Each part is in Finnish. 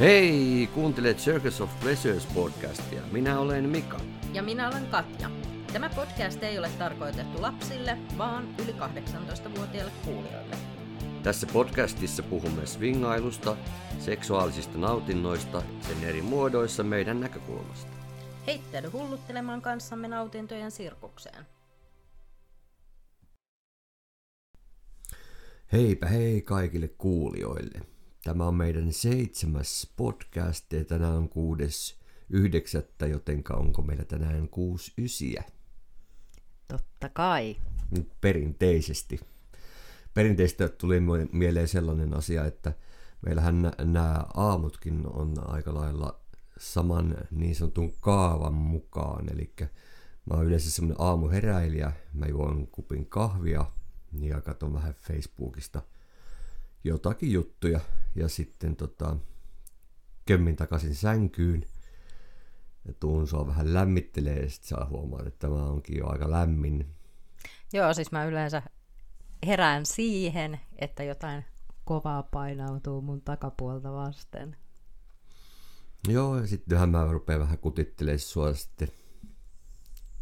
Hei, kuuntelet Circus of Pleasures podcastia. Minä olen Mika. Ja minä olen Katja. Tämä podcast ei ole tarkoitettu lapsille, vaan yli 18-vuotiaille kuulijoille. Tässä podcastissa puhumme swingailusta, seksuaalisista nautinnoista, sen eri muodoissa meidän näkökulmasta. Heittäydy hulluttelemaan kanssamme nautintojen sirkukseen. Heipä hei kaikille kuulijoille. Tämä on meidän seitsemäs podcast ja tänään on kuudes yhdeksättä, jotenka onko meillä tänään kuusi ysiä? Totta kai. Nyt perinteisesti. Perinteistä tuli mieleen sellainen asia, että meillähän nämä aamutkin on aika lailla saman niin sanotun kaavan mukaan. Eli mä oon yleensä semmoinen aamuheräilijä, mä juon kupin kahvia ja katson vähän Facebookista jotakin juttuja ja sitten tota, kömmin takaisin sänkyyn ja tuun sua vähän lämmittelee ja sitten saa huomaa, että tämä onkin jo aika lämmin. Joo, siis mä yleensä herään siihen, että jotain kovaa painautuu mun takapuolta vasten. Joo, ja sittenhän mä rupean vähän kutittelemaan sua sitten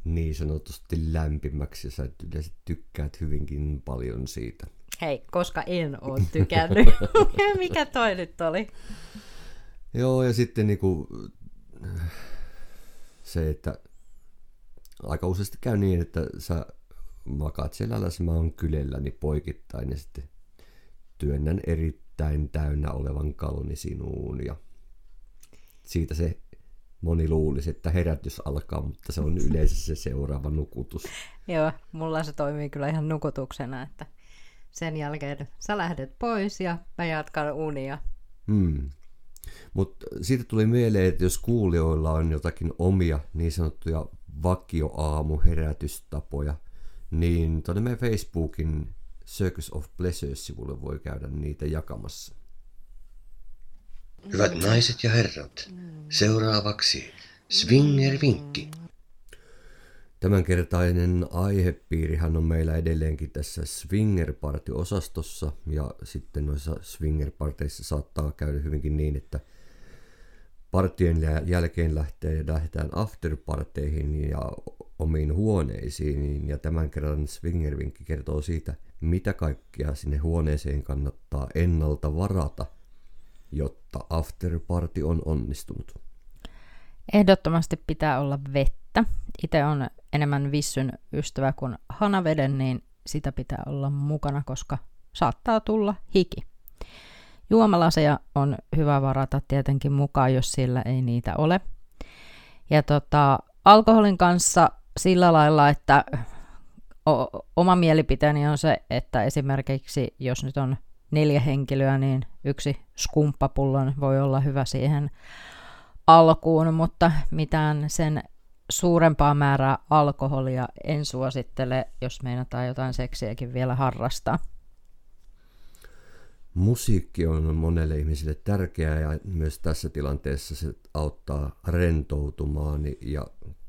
niin sanotusti lämpimäksi, ja sä yleensä tykkäät hyvinkin paljon siitä. Hei, koska en ole tykännyt. Mikä toi nyt oli? Joo, ja sitten niinku, se, että aika useasti käy niin, että sä makaat selälläsi, mä oon kylelläni poikittain ja sitten työnnän erittäin täynnä olevan kaloni sinuun ja siitä se moni luulisi, että herätys alkaa, mutta se on yleensä se seuraava nukutus. Joo, mulla se toimii kyllä ihan nukutuksena, että sen jälkeen sä lähdet pois ja mä jatkan unia. Hmm. Mutta siitä tuli mieleen, että jos kuulijoilla on jotakin omia niin sanottuja vakioaamuherätystapoja, niin tuonne meidän Facebookin Circus of Pleasures-sivulle voi käydä niitä jakamassa. Hyvät naiset ja herrat, seuraavaksi Swinger-vinkki. Tämänkertainen aihepiirihän on meillä edelleenkin tässä Swinger-party-osastossa ja sitten noissa Swinger-parteissa saattaa käydä hyvinkin niin, että partien jälkeen lähtee, lähdetään afterparteihin ja omiin huoneisiin ja tämän kerran Swinger-vinkki kertoo siitä, mitä kaikkea sinne huoneeseen kannattaa ennalta varata, jotta afterparty on onnistunut. Ehdottomasti pitää olla vettä. Itse on enemmän vissyn ystävä kuin hanaveden, niin sitä pitää olla mukana, koska saattaa tulla hiki. Juomalaseja on hyvä varata tietenkin mukaan, jos sillä ei niitä ole. Ja tota, alkoholin kanssa sillä lailla, että o- oma mielipiteeni on se, että esimerkiksi jos nyt on neljä henkilöä, niin yksi skumppapullon voi olla hyvä siihen alkuun, mutta mitään sen suurempaa määrää alkoholia en suosittele, jos meinataan jotain seksiäkin vielä harrastaa. Musiikki on monelle ihmiselle tärkeää ja myös tässä tilanteessa se auttaa rentoutumaan ja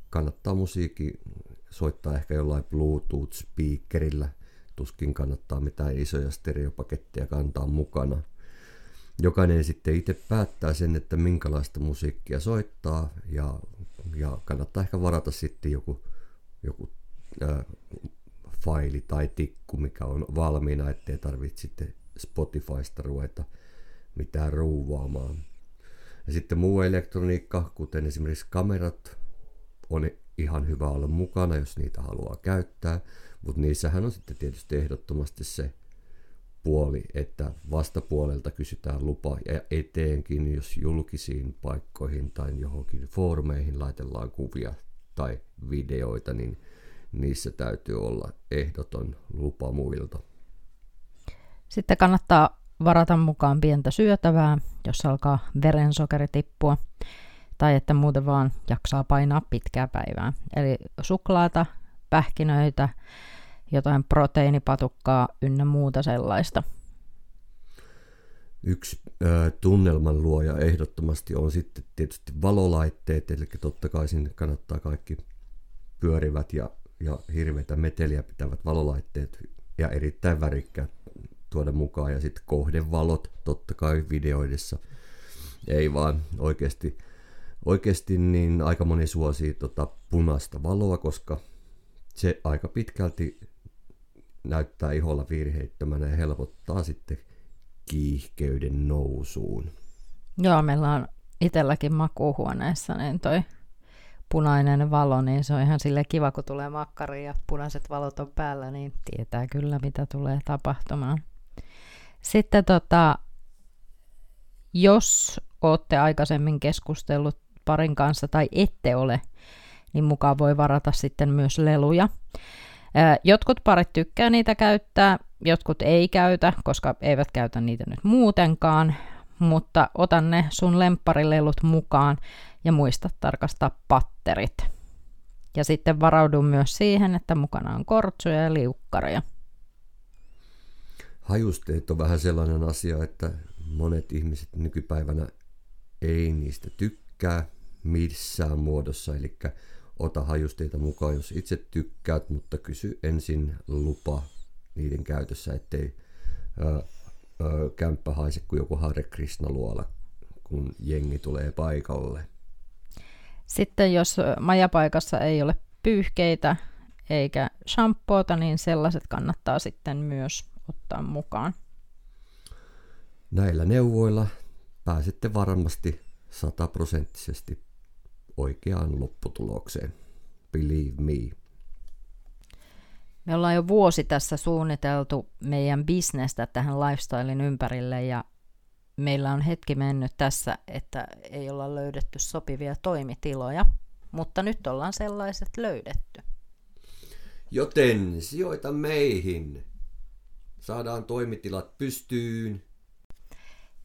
kannattaa musiikki soittaa ehkä jollain Bluetooth-speakerillä. Tuskin kannattaa mitään isoja stereopaketteja kantaa mukana. Jokainen sitten itse päättää sen, että minkälaista musiikkia soittaa ja, ja kannattaa ehkä varata sitten joku, joku äh, faili tai tikku, mikä on valmiina, ettei tarvitse sitten Spotifysta ruveta mitään ruuvaamaan. Ja sitten muu elektroniikka, kuten esimerkiksi kamerat, on ihan hyvä olla mukana, jos niitä haluaa käyttää, mutta niissähän on sitten tietysti ehdottomasti se puoli, että vastapuolelta kysytään lupa ja eteenkin, jos julkisiin paikkoihin tai johonkin foorumeihin laitellaan kuvia tai videoita, niin niissä täytyy olla ehdoton lupa muilta. Sitten kannattaa varata mukaan pientä syötävää, jos alkaa verensokeri tippua, tai että muuten vaan jaksaa painaa pitkää päivää. Eli suklaata, pähkinöitä, jotain proteiinipatukkaa ynnä muuta sellaista. Yksi tunnelman luoja ehdottomasti on sitten tietysti valolaitteet, eli totta kai sinne kannattaa kaikki pyörivät ja, ja hirveitä meteliä pitävät valolaitteet ja erittäin värikkäät tuoda mukaan ja sitten kohdevalot totta kai videoidessa. Ei vaan, oikeasti, oikeasti niin aika moni suosii tota punaista valoa, koska se aika pitkälti näyttää iholla virheittömänä ja helpottaa sitten kiihkeyden nousuun. Joo, meillä on itselläkin makuuhuoneessa niin toi punainen valo, niin se on ihan sille kiva, kun tulee makkari ja punaiset valot on päällä, niin tietää kyllä, mitä tulee tapahtumaan. Sitten tota, jos olette aikaisemmin keskustellut parin kanssa tai ette ole, niin mukaan voi varata sitten myös leluja. Jotkut parit tykkää niitä käyttää, jotkut ei käytä, koska eivät käytä niitä nyt muutenkaan, mutta otan ne sun lempparilelut mukaan ja muista tarkastaa patterit. Ja sitten varaudun myös siihen, että mukana on kortsuja ja liukkaria. Hajusteet on vähän sellainen asia, että monet ihmiset nykypäivänä ei niistä tykkää missään muodossa, eli ota hajusteita mukaan, jos itse tykkäät, mutta kysy ensin lupa niiden käytössä, ettei ö, ö, kämppä haise kuin joku Hare Krishna luola, kun jengi tulee paikalle. Sitten jos majapaikassa ei ole pyyhkeitä eikä shampoota, niin sellaiset kannattaa sitten myös ottaa mukaan. Näillä neuvoilla pääsette varmasti sataprosenttisesti oikeaan lopputulokseen. Believe me. Me ollaan jo vuosi tässä suunniteltu meidän bisnestä tähän lifestylein ympärille ja meillä on hetki mennyt tässä, että ei olla löydetty sopivia toimitiloja, mutta nyt ollaan sellaiset löydetty. Joten sijoita meihin. Saadaan toimitilat pystyyn.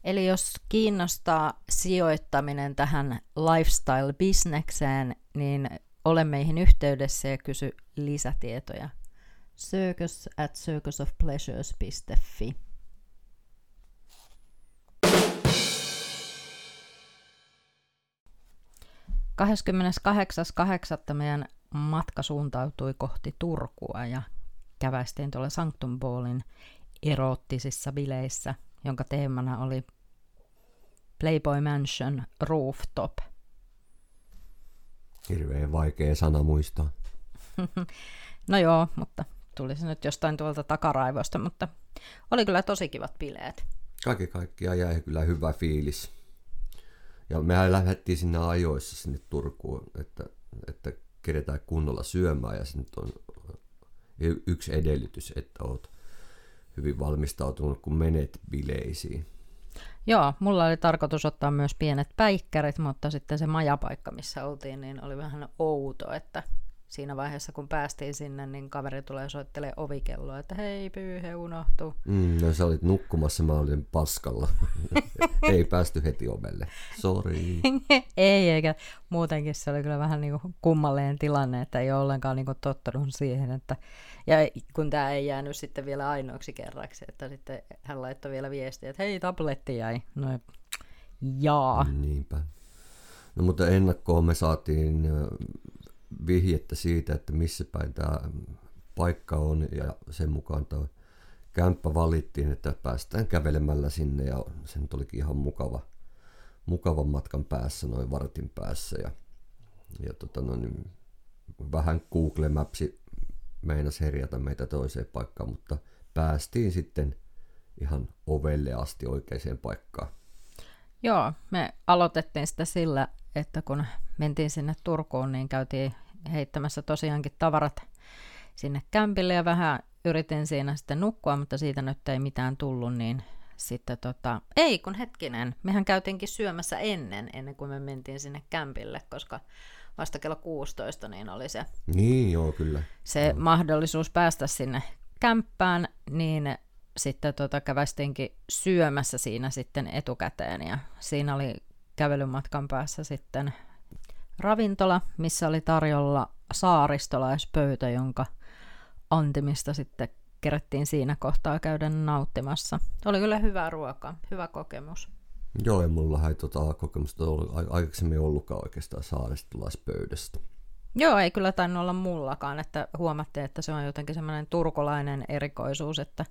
Eli jos kiinnostaa sijoittaminen tähän lifestyle-bisnekseen, niin ole meihin yhteydessä ja kysy lisätietoja. circus at circusofpleasures.fi 28.8. meidän matka suuntautui kohti Turkua ja käväistiin tuolla Sanctum Ballin eroottisissa bileissä, jonka teemana oli Playboy Mansion Rooftop. Hirveän vaikea sana muistaa. no joo, mutta tuli se nyt jostain tuolta takaraivosta, mutta oli kyllä tosi kivat bileet. Kaikki kaikkiaan jäi kyllä hyvä fiilis. Ja mehän lähdettiin sinne ajoissa sinne Turkuun, että, että keretään kunnolla syömään ja se nyt on yksi edellytys, että oot hyvin valmistautunut, kun menet bileisiin. Joo, mulla oli tarkoitus ottaa myös pienet päikkärit, mutta sitten se majapaikka, missä oltiin, niin oli vähän outo, että siinä vaiheessa, kun päästiin sinne, niin kaveri tulee soittelee ovikelloa, että hei, pyyhe unohtuu. Mm, no sä olit nukkumassa, mä olin paskalla. ei päästy heti ovelle. Sorry. ei, eikä muutenkin se oli kyllä vähän niin kuin kummalleen tilanne, että ei ole ollenkaan niin kuin tottunut siihen, että ja kun tämä ei jäänyt sitten vielä ainoaksi kerraksi, että sitten hän laittoi vielä viestiä, että hei, tabletti jäi. No, jaa. Niinpä. No mutta ennakkoon me saatiin vihjettä siitä, että missä päin tämä paikka on ja sen mukaan tuo kämppä valittiin, että päästään kävelemällä sinne ja sen tulikin ihan mukava, mukavan matkan päässä, noin vartin päässä ja, ja tota, no, niin vähän Google Mapsi meinas herjata meitä toiseen paikkaan, mutta päästiin sitten ihan ovelle asti oikeaan paikkaan. Joo, me aloitettiin sitä sillä, että kun mentiin sinne Turkuun, niin käytiin heittämässä tosiaankin tavarat sinne kämpille ja vähän yritin siinä sitten nukkua, mutta siitä nyt ei mitään tullut, niin sitten tota, ei kun hetkinen, mehän käytiinkin syömässä ennen, ennen kuin me mentiin sinne kämpille, koska vasta kello 16 niin oli se, niin, joo, kyllä. se no. mahdollisuus päästä sinne kämppään, niin sitten tota, kävästinkin syömässä siinä sitten etukäteen ja siinä oli kävelymatkan päässä sitten ravintola, missä oli tarjolla saaristolaispöytä, jonka antimista sitten kerättiin siinä kohtaa käydä nauttimassa. Oli kyllä hyvä ruoka, hyvä kokemus. Joo, ja mulla ei tota kokemusta ollut aikaisemmin ollutkaan oikeastaan saaristolaispöydästä. Joo, ei kyllä tainnut olla mullakaan, että huomattiin, että se on jotenkin semmoinen turkulainen erikoisuus, että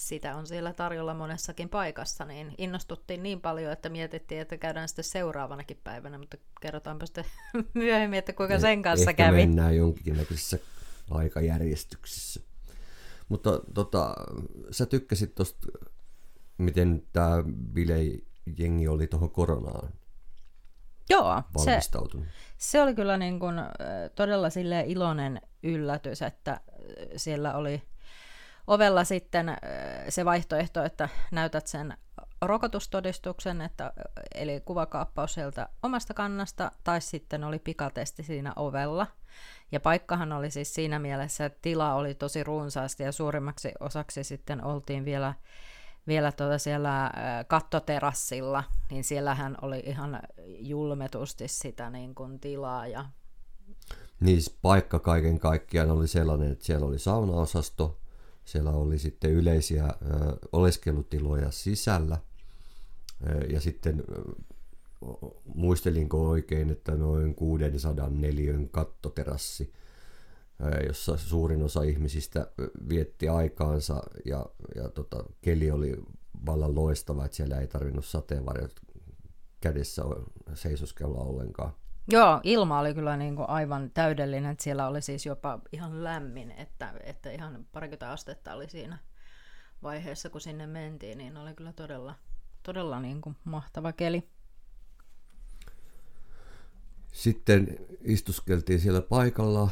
sitä on siellä tarjolla monessakin paikassa, niin innostuttiin niin paljon, että mietittiin, että käydään sitten seuraavanakin päivänä, mutta kerrotaanpa sitten myöhemmin, että kuinka Eh- sen kanssa ehkä kävi. mennään jonkinnäköisessä aikajärjestyksessä. Mutta tota, sä tykkäsit tosta, miten tämä bilejengi oli tuohon koronaan Joo, se, valmistautunut. se oli kyllä niin kuin, äh, todella sille iloinen yllätys, että siellä oli ovella sitten se vaihtoehto, että näytät sen rokotustodistuksen, että, eli kuvakaappaus sieltä omasta kannasta, tai sitten oli pikatesti siinä ovella. Ja paikkahan oli siis siinä mielessä, että tila oli tosi runsaasti ja suurimmaksi osaksi sitten oltiin vielä, vielä tuota siellä kattoterassilla, niin siellähän oli ihan julmetusti sitä niin kuin tilaa ja Niin siis paikka kaiken kaikkiaan oli sellainen, että siellä oli saunaosasto, siellä oli sitten yleisiä oleskelutiloja sisällä ja sitten muistelinko oikein, että noin 600 neliön kattoterassi, jossa suurin osa ihmisistä vietti aikaansa ja, ja tota, keli oli vallan loistava, että siellä ei tarvinnut sateenvarjot kädessä seisoskella ollenkaan. Joo, ilma oli kyllä niin kuin aivan täydellinen, että siellä oli siis jopa ihan lämmin, että, että ihan parikymmentä astetta oli siinä vaiheessa, kun sinne mentiin, niin oli kyllä todella, todella niin kuin mahtava keli. Sitten istuskeltiin siellä paikalla.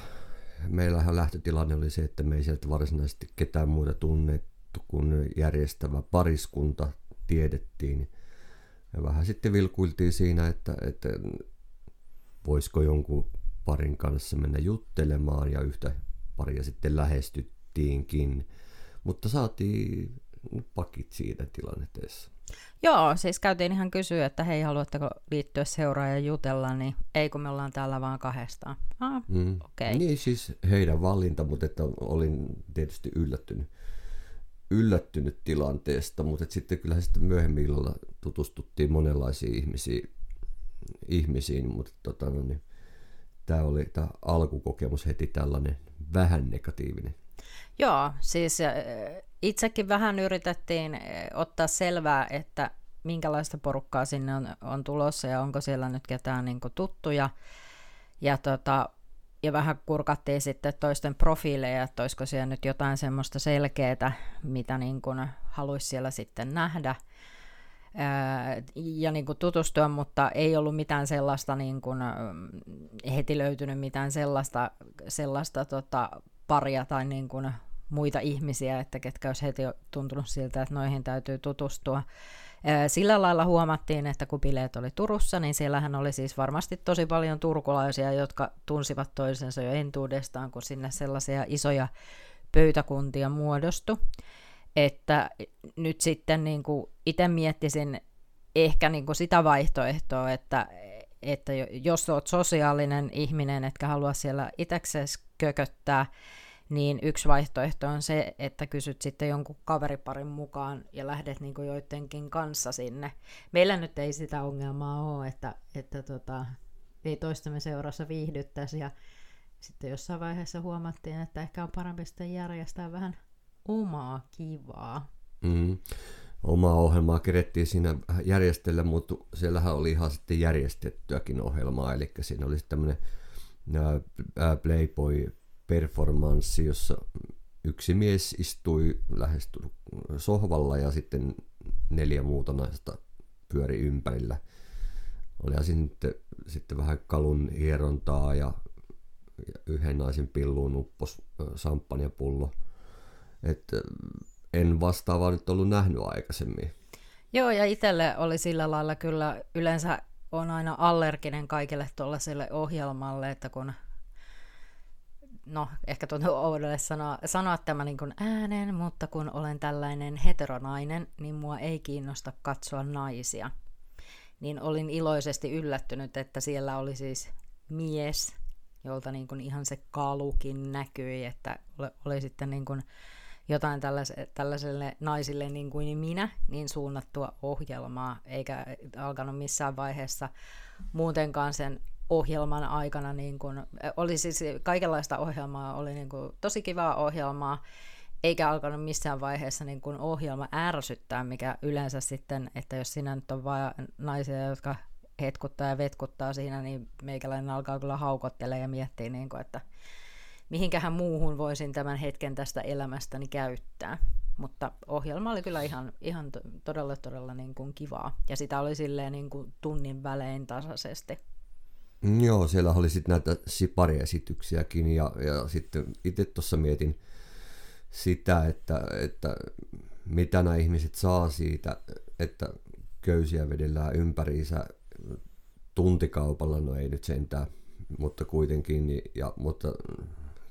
Meillähän lähtötilanne oli se, että me ei sieltä varsinaisesti ketään muuta tunnettu kuin järjestävä pariskunta tiedettiin. Ja vähän sitten vilkuiltiin siinä, että, että voisiko jonkun parin kanssa mennä juttelemaan ja yhtä paria sitten lähestyttiinkin. Mutta saatiin pakit siitä tilanteessa. Joo, siis käytiin ihan kysyä, että hei, haluatteko liittyä seuraan ja jutella, niin ei kun me ollaan täällä vaan kahdestaan. Ah, Mm. Okei. Niin siis heidän valinta, mutta että olin tietysti yllättynyt, yllättynyt tilanteesta, mutta että sitten kyllähän sitten myöhemmin illalla tutustuttiin monenlaisiin ihmisiin, ihmisiin mutta tota, no niin, tämä oli tämä alkukokemus heti tällainen vähän negatiivinen. Joo, siis äh, itsekin vähän yritettiin äh, ottaa selvää, että minkälaista porukkaa sinne on, on tulossa ja onko siellä nyt ketään niin kuin tuttuja. Ja, tota, ja vähän kurkattiin sitten toisten profiileja, että olisiko siellä nyt jotain semmoista selkeää, mitä niin kuin haluaisi siellä sitten nähdä ja niin kuin tutustua, mutta ei ollut mitään sellaista, niin kuin, heti löytynyt mitään sellaista, sellaista tota, paria tai niin kuin muita ihmisiä, että ketkä olisi heti tuntunut siltä, että noihin täytyy tutustua. Sillä lailla huomattiin, että kun bileet oli Turussa, niin siellähän oli siis varmasti tosi paljon turkulaisia, jotka tunsivat toisensa jo entuudestaan, kun sinne sellaisia isoja pöytäkuntia muodostui. Että nyt sitten niin kuin itse miettisin ehkä niin kuin sitä vaihtoehtoa, että, että jo- jos olet sosiaalinen ihminen, etkä halua siellä itseksesi kököttää, niin yksi vaihtoehto on se, että kysyt sitten jonkun kaveriparin mukaan ja lähdet niin kuin joidenkin kanssa sinne. Meillä nyt ei sitä ongelmaa ole, että, että tota, ei toistemme seurassa viihdyttäisi ja sitten jossain vaiheessa huomattiin, että ehkä on parempi sitten järjestää vähän omaa kivaa. Mm. Omaa ohjelmaa kerettiin siinä järjestellä, mutta siellähän oli ihan sitten järjestettyäkin ohjelmaa, eli siinä oli tämmöinen Playboy-performanssi, jossa yksi mies istui lähes sohvalla ja sitten neljä muuta naista pyöri ympärillä. Oli sitten, sitten vähän kalun hierontaa ja, ja yhden naisen pilluun uppos samppanjapullo. Että en vastaavaa nyt ollut nähnyt aikaisemmin. Joo, ja itselle oli sillä lailla kyllä, yleensä on aina allerginen kaikille tuollaiselle ohjelmalle, että kun, no ehkä tuntuu oudolle sanoa, sanoa tämä niin kuin ääneen, mutta kun olen tällainen heteronainen, niin mua ei kiinnosta katsoa naisia. Niin olin iloisesti yllättynyt, että siellä oli siis mies, jolta niin kuin ihan se kalukin näkyi, että oli, oli sitten niin kuin jotain tällaiselle, naisille niin kuin minä, niin suunnattua ohjelmaa, eikä alkanut missään vaiheessa muutenkaan sen ohjelman aikana, niin kuin, oli siis kaikenlaista ohjelmaa, oli niin kuin tosi kivaa ohjelmaa, eikä alkanut missään vaiheessa niin kuin ohjelma ärsyttää, mikä yleensä sitten, että jos sinä nyt on vain naisia, jotka hetkuttaa ja vetkuttaa siinä, niin meikäläinen alkaa kyllä haukottelemaan ja miettiä, niin kuin, että mihinkähän muuhun voisin tämän hetken tästä elämästäni käyttää. Mutta ohjelma oli kyllä ihan, ihan todella, todella niin kuin kivaa. Ja sitä oli silleen niin kuin tunnin välein tasaisesti. Mm, joo, siellä oli sitten näitä sipariesityksiäkin ja, ja sitten itse tuossa mietin sitä, että, että mitä nämä ihmiset saa siitä, että köysiä vedellään ympäriinsä tuntikaupalla, no ei nyt sentään, mutta kuitenkin, niin, ja, mutta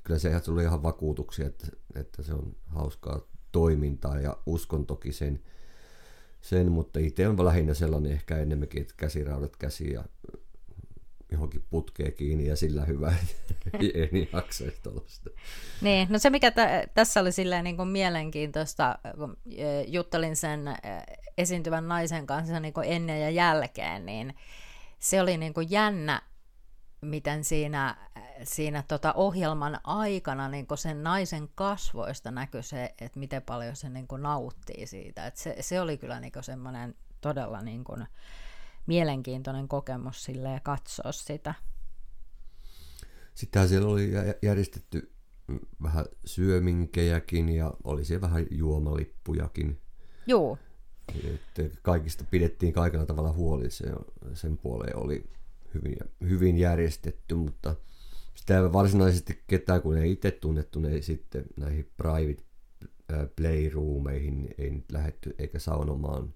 kyllä se tuli ihan vakuutuksia, että, että se on hauskaa toimintaa ja uskon toki sen, sen mutta itse on lähinnä sellainen ehkä enemmänkin, että käsiraudat käsi ja johonkin putkeen kiinni ja sillä hyvä, en jaksaisi tuollaista. Niin, no se mikä t- tässä oli silleen niin kuin mielenkiintoista, kun e, juttelin sen e, esiintyvän naisen kanssa niin kuin ennen ja jälkeen, niin se oli niin kuin jännä, miten siinä, siinä tota ohjelman aikana niin sen naisen kasvoista näkyi se, että miten paljon se niin nauttii siitä. Et se, se oli kyllä niin semmoinen todella niin kuin mielenkiintoinen kokemus sille katsoa sitä. Sitten siellä oli järjestetty vähän syöminkejäkin ja oli siellä vähän juomalippujakin. Joo. Että kaikista pidettiin kaikella tavalla huoli, se, sen puoleen oli hyvin, hyvin järjestetty, mutta sitä varsinaisesti ketään, kun ei itse tunnettu, ne ei sitten näihin private playroomeihin ei nyt lähetty eikä saunomaan,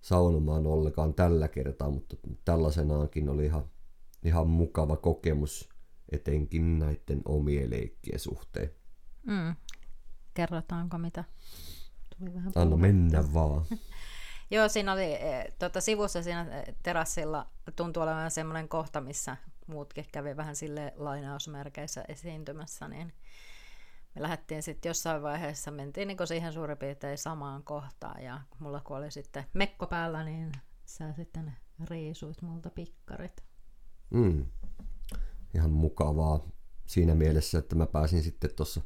saunomaan ollenkaan tällä kertaa, mutta tällaisenaankin oli ihan, ihan mukava kokemus etenkin näiden omien leikkien suhteen. Mm. Kerrotaanko mitä? Tuli vähän Anna mennä vaan. Joo, siinä oli e, tota, sivussa siinä terassilla tuntuu olevan semmoinen kohta, missä muutkin kävi vähän sille lainausmerkeissä esiintymässä, niin me lähdettiin sitten jossain vaiheessa, mentiin niin siihen suurin piirtein samaan kohtaan ja mulla kun oli sitten mekko päällä, niin sä sitten riisuit multa pikkarit. Mm. Ihan mukavaa siinä mielessä, että mä pääsin sitten tuossa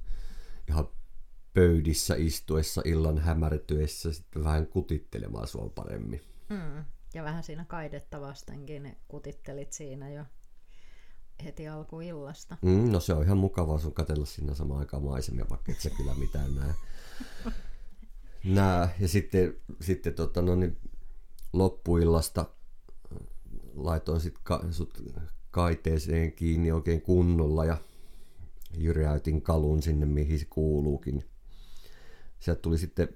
ihan pöydissä istuessa illan hämärtyessä sitten vähän kutittelemaan sua paremmin. Mm. Ja vähän siinä kaidetta vastenkin kutittelit siinä jo heti alkuillasta. Mm, no se on ihan mukavaa sun katella siinä samaan aikaan maisemia, vaikka et sä kyllä mitään näe. Nää. Ja sitten, sitten tota, no niin, loppuillasta laitoin sit ka, sut kaiteeseen kiinni oikein kunnolla ja jyräytin kalun sinne, mihin se kuuluukin sieltä tuli sitten,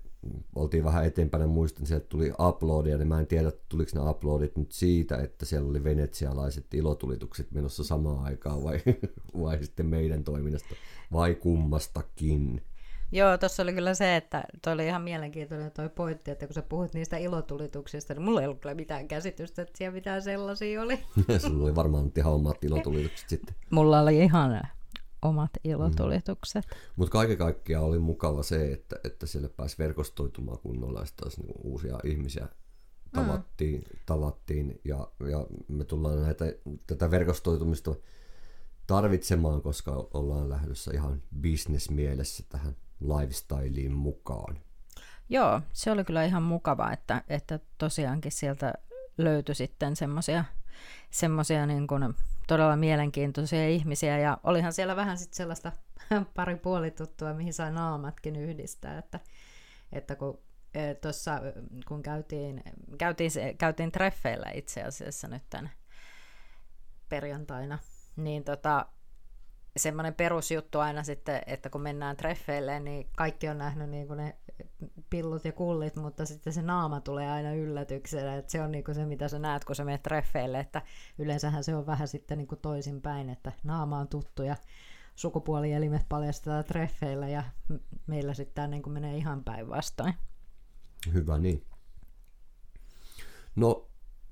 oltiin vähän eteenpäin, muistan, sieltä tuli uploadia, niin mä en tiedä, tuliko ne uploadit nyt siitä, että siellä oli venetsialaiset ilotulitukset menossa samaan aikaan vai, vai sitten meidän toiminnasta, vai kummastakin. Joo, tuossa oli kyllä se, että toi oli ihan mielenkiintoinen toi pointti, että kun sä puhut niistä ilotulituksista, niin mulla ei ollut kyllä mitään käsitystä, että siellä mitään sellaisia oli. Sulla oli varmaan ihan omat ilotulitukset sitten. Mulla oli ihan omat ilotulitukset. Mm. Mutta kaiken kaikkiaan oli mukava se, että, että siellä pääsi verkostoitumaan kunnolla ja taas niin uusia ihmisiä tavattiin, mm. tavattiin ja, ja me tullaan näitä, tätä verkostoitumista tarvitsemaan, koska ollaan lähdössä ihan bisnesmielessä tähän lifestyleen mukaan. Joo, se oli kyllä ihan mukava, että, että tosiaankin sieltä löytyi sitten semmoisia semmoisia niin kuin todella mielenkiintoisia ihmisiä. Ja olihan siellä vähän sitten sellaista pari puolituttua, mihin sai naamatkin yhdistää, että, että kun e, tuossa kun käytiin, käytiin, käytiin treffeillä itse asiassa nyt tämän perjantaina, niin tota, semmoinen perusjuttu aina sitten, että kun mennään treffeille, niin kaikki on nähnyt niin kuin ne pillut ja kullit, mutta sitten se naama tulee aina yllätyksenä, että se on niin kuin se, mitä sä näet, kun sä menet treffeille, että yleensähän se on vähän sitten niin kuin toisinpäin, että naama on tuttu ja sukupuolielimet paljastetaan treffeillä ja meillä sitten niin kuin menee ihan päinvastoin. Hyvä niin. No,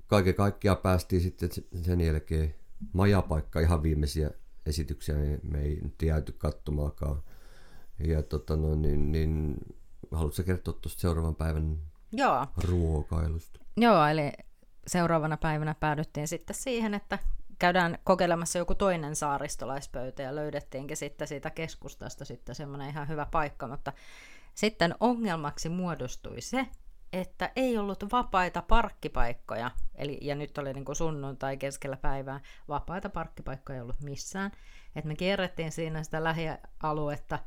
kaiken kaikkiaan päästiin sitten sen jälkeen majapaikka ihan viimeisiä esityksiä niin me ei nyt jääty kattomaakaan. Ja tota no, niin, niin haluatko kertoa tuosta seuraavan päivän Joo. ruokailusta? Joo, eli seuraavana päivänä päädyttiin sitten siihen, että käydään kokeilemassa joku toinen saaristolaispöytä ja löydettiinkin sitten siitä keskustasta sitten semmoinen ihan hyvä paikka, mutta sitten ongelmaksi muodostui se, että ei ollut vapaita parkkipaikkoja, eli, ja nyt oli niin kuin sunnuntai keskellä päivää, vapaita parkkipaikkoja ei ollut missään. Et me kierrettiin siinä sitä lähialuetta,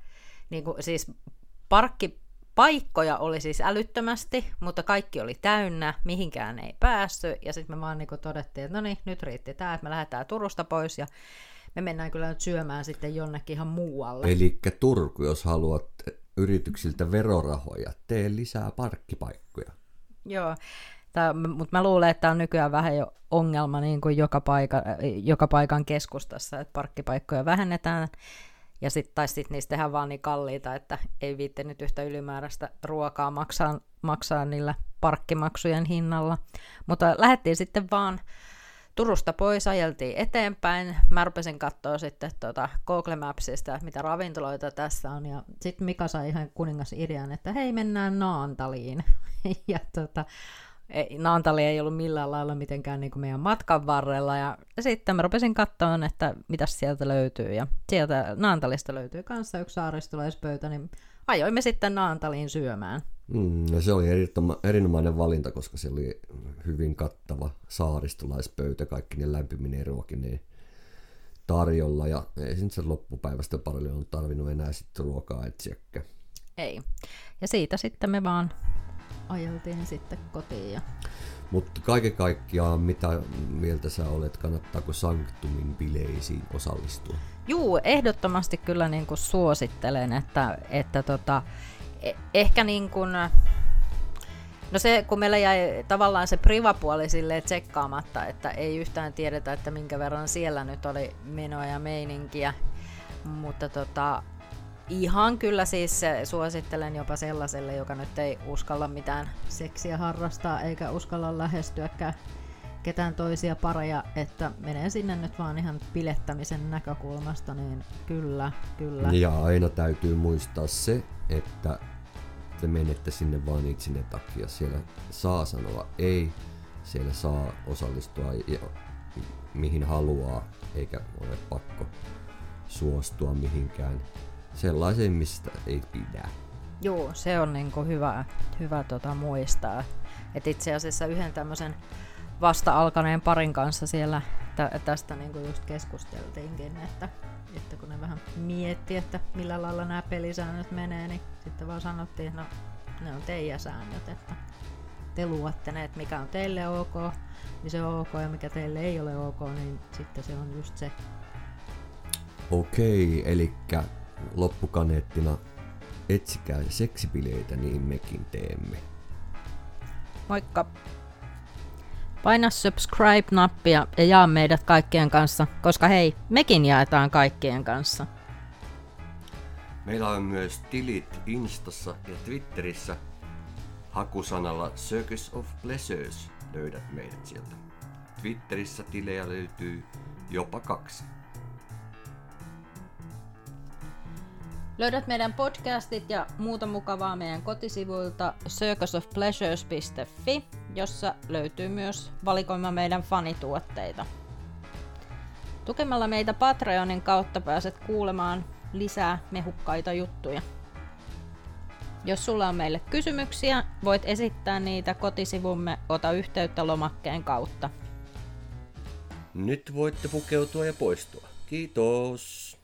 niin kuin, siis parkkipaikkoja oli siis älyttömästi, mutta kaikki oli täynnä, mihinkään ei päässyt, ja sitten me vaan niin kuin todettiin, että no niin, nyt riitti tämä, että me lähdetään Turusta pois, ja me mennään kyllä nyt syömään sitten jonnekin ihan muualle. Eli Turku, jos haluat yrityksiltä verorahoja, tee lisää parkkipaikkoja. Joo, mutta mä luulen, että tämä on nykyään vähän jo ongelma niin kuin joka, paika, joka paikan keskustassa, että parkkipaikkoja vähennetään, ja sit, tai sitten niistä tehdään vaan niin kalliita, että ei viitte nyt yhtä ylimääräistä ruokaa maksaa, maksaa niillä parkkimaksujen hinnalla. Mutta lähdettiin sitten vaan Turusta pois ajeltiin eteenpäin. Mä rupesin katsoa sitten tuota Google Mapsista, mitä ravintoloita tässä on. Ja sitten Mika sai ihan kuningas idean, että hei, mennään Naantaliin. ja tota, ei, Naantali ei ollut millään lailla mitenkään niin kuin meidän matkan varrella. Ja sitten mä rupesin katsoa, että mitä sieltä löytyy. Ja sieltä Naantalista löytyy kanssa yksi saaristolaispöytä, niin ajoimme sitten Naantaliin syömään. Mm, ja se oli erinomainen valinta, koska se oli hyvin kattava saaristolaispöytä, kaikki ne lämpiminen ruokineen tarjolla. Ja ei se loppupäivästä paljon tarvinnut enää sitten ruokaa etsiäkään. Ei. Ja siitä sitten me vaan ajeltiin sitten kotiin. Ja... Mutta kaiken kaikkiaan, mitä mieltä sä olet, kannattaako Sanktumin bileisiin osallistua? Juu, ehdottomasti kyllä niin kuin suosittelen, että, että tota, ehkä niin kuin, no se, kun meillä jäi tavallaan se privapuoli silleen tsekkaamatta, että ei yhtään tiedetä, että minkä verran siellä nyt oli menoa ja meininkiä, mutta tota, ihan kyllä siis suosittelen jopa sellaiselle, joka nyt ei uskalla mitään seksiä harrastaa eikä uskalla lähestyäkään ketään toisia pareja, että menee sinne nyt vaan ihan pilettämisen näkökulmasta, niin kyllä, kyllä. Ja aina täytyy muistaa se, että te menette sinne vain itsenne takia. Siellä saa sanoa ei, siellä saa osallistua ja, mihin haluaa, eikä ole pakko suostua mihinkään sellaiseen, mistä ei pidä. Joo, se on niinku hyvä, hyvä tota muistaa. Et itse asiassa yhden tämmöisen vasta alkaneen parin kanssa siellä tä- tästä niinku just keskusteltiinkin, että, että kun ne vähän mietti, että millä lailla nämä pelisäännöt menee, niin sitten vaan sanottiin, että no ne on teidän säännöt, että te luotte ne, että mikä on teille ok, niin se on ok, ja mikä teille ei ole ok, niin sitten se on just se. Okei, eli loppukaneettina etsikää seksipileitä, niin mekin teemme. Moikka! Paina subscribe-nappia ja jaa meidät kaikkien kanssa, koska hei, mekin jaetaan kaikkien kanssa. Meillä on myös tilit Instassa ja Twitterissä. Hakusanalla Circus of Pleasures löydät meidät sieltä. Twitterissä tilejä löytyy jopa kaksi. Löydät meidän podcastit ja muuta mukavaa meidän kotisivuilta circusofpleasures.fi, jossa löytyy myös valikoima meidän fanituotteita. Tukemalla meitä Patreonin kautta pääset kuulemaan lisää mehukkaita juttuja. Jos sulla on meille kysymyksiä, voit esittää niitä kotisivumme Ota yhteyttä lomakkeen kautta. Nyt voitte pukeutua ja poistua. Kiitos!